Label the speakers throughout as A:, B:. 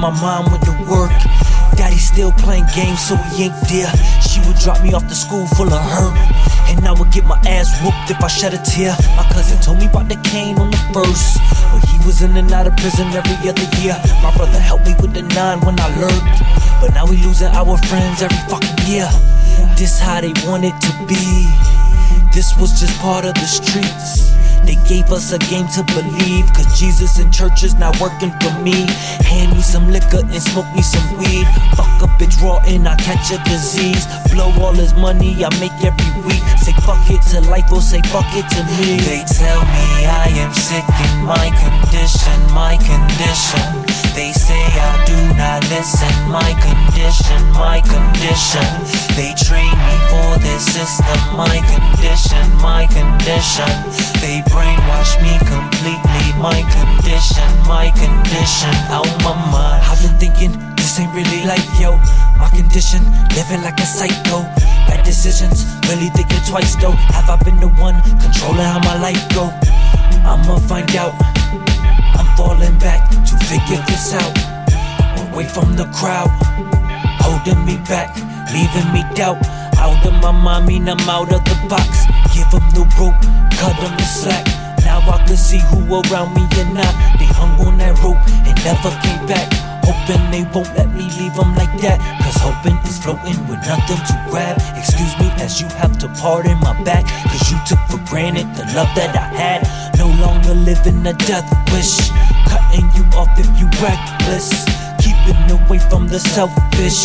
A: my mom went to work. Daddy still playing games, so he ain't there. She would drop me off to school full of hurt. And I would get my ass whooped if I shed a tear. My cousin told me about the cane on the first. But he was in and out of prison every other year. My brother helped me with the nine when I lurked. But now we losing our friends every fucking year. This how they want it to be. This was just part of the streets. They gave us a game to believe, cause Jesus in church is not working for me. Hand me some liquor and smoke me some weed. Fuck a bitch raw and I catch a disease. Blow all his money I make every week. Say fuck it to life or say fuck it to me. They tell me I am sick in my condition, my condition. They say I do not listen, my condition, my condition. They train this system, my condition, my condition. They brainwash me completely, my condition, my condition. Out my mind. I've been thinking this ain't really life, yo. My condition, living like a psycho. Bad decisions, really thinking twice though. Have I been the one controlling how my life go? I'ma find out. I'm falling back to figure this out. Away from the crowd, holding me back, leaving me doubt. Out of my mind, mean I'm out of the box. Give them the rope, cut them the slack. Now I can see who around me and not. They hung on that rope and never came back. Hoping they won't let me leave them like that. Cause hoping is floating with nothing to grab. Excuse me as you have to pardon my back. Cause you took for granted the love that I had. No longer living a death wish. Cutting you off if you reckless. Keeping away from the selfish.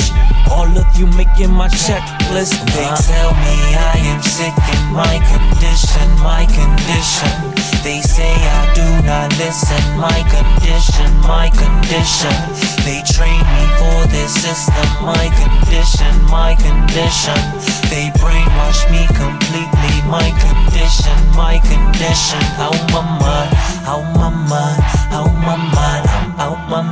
A: All of you making my checklist. They uh-huh. tell me I am sick in my condition, my condition. They say I do not listen, my condition, my condition. They train me for this system, my condition, my condition. They brainwash me completely, my condition, my condition. Out my mind, out my mind, out my mind, I'm out my mind,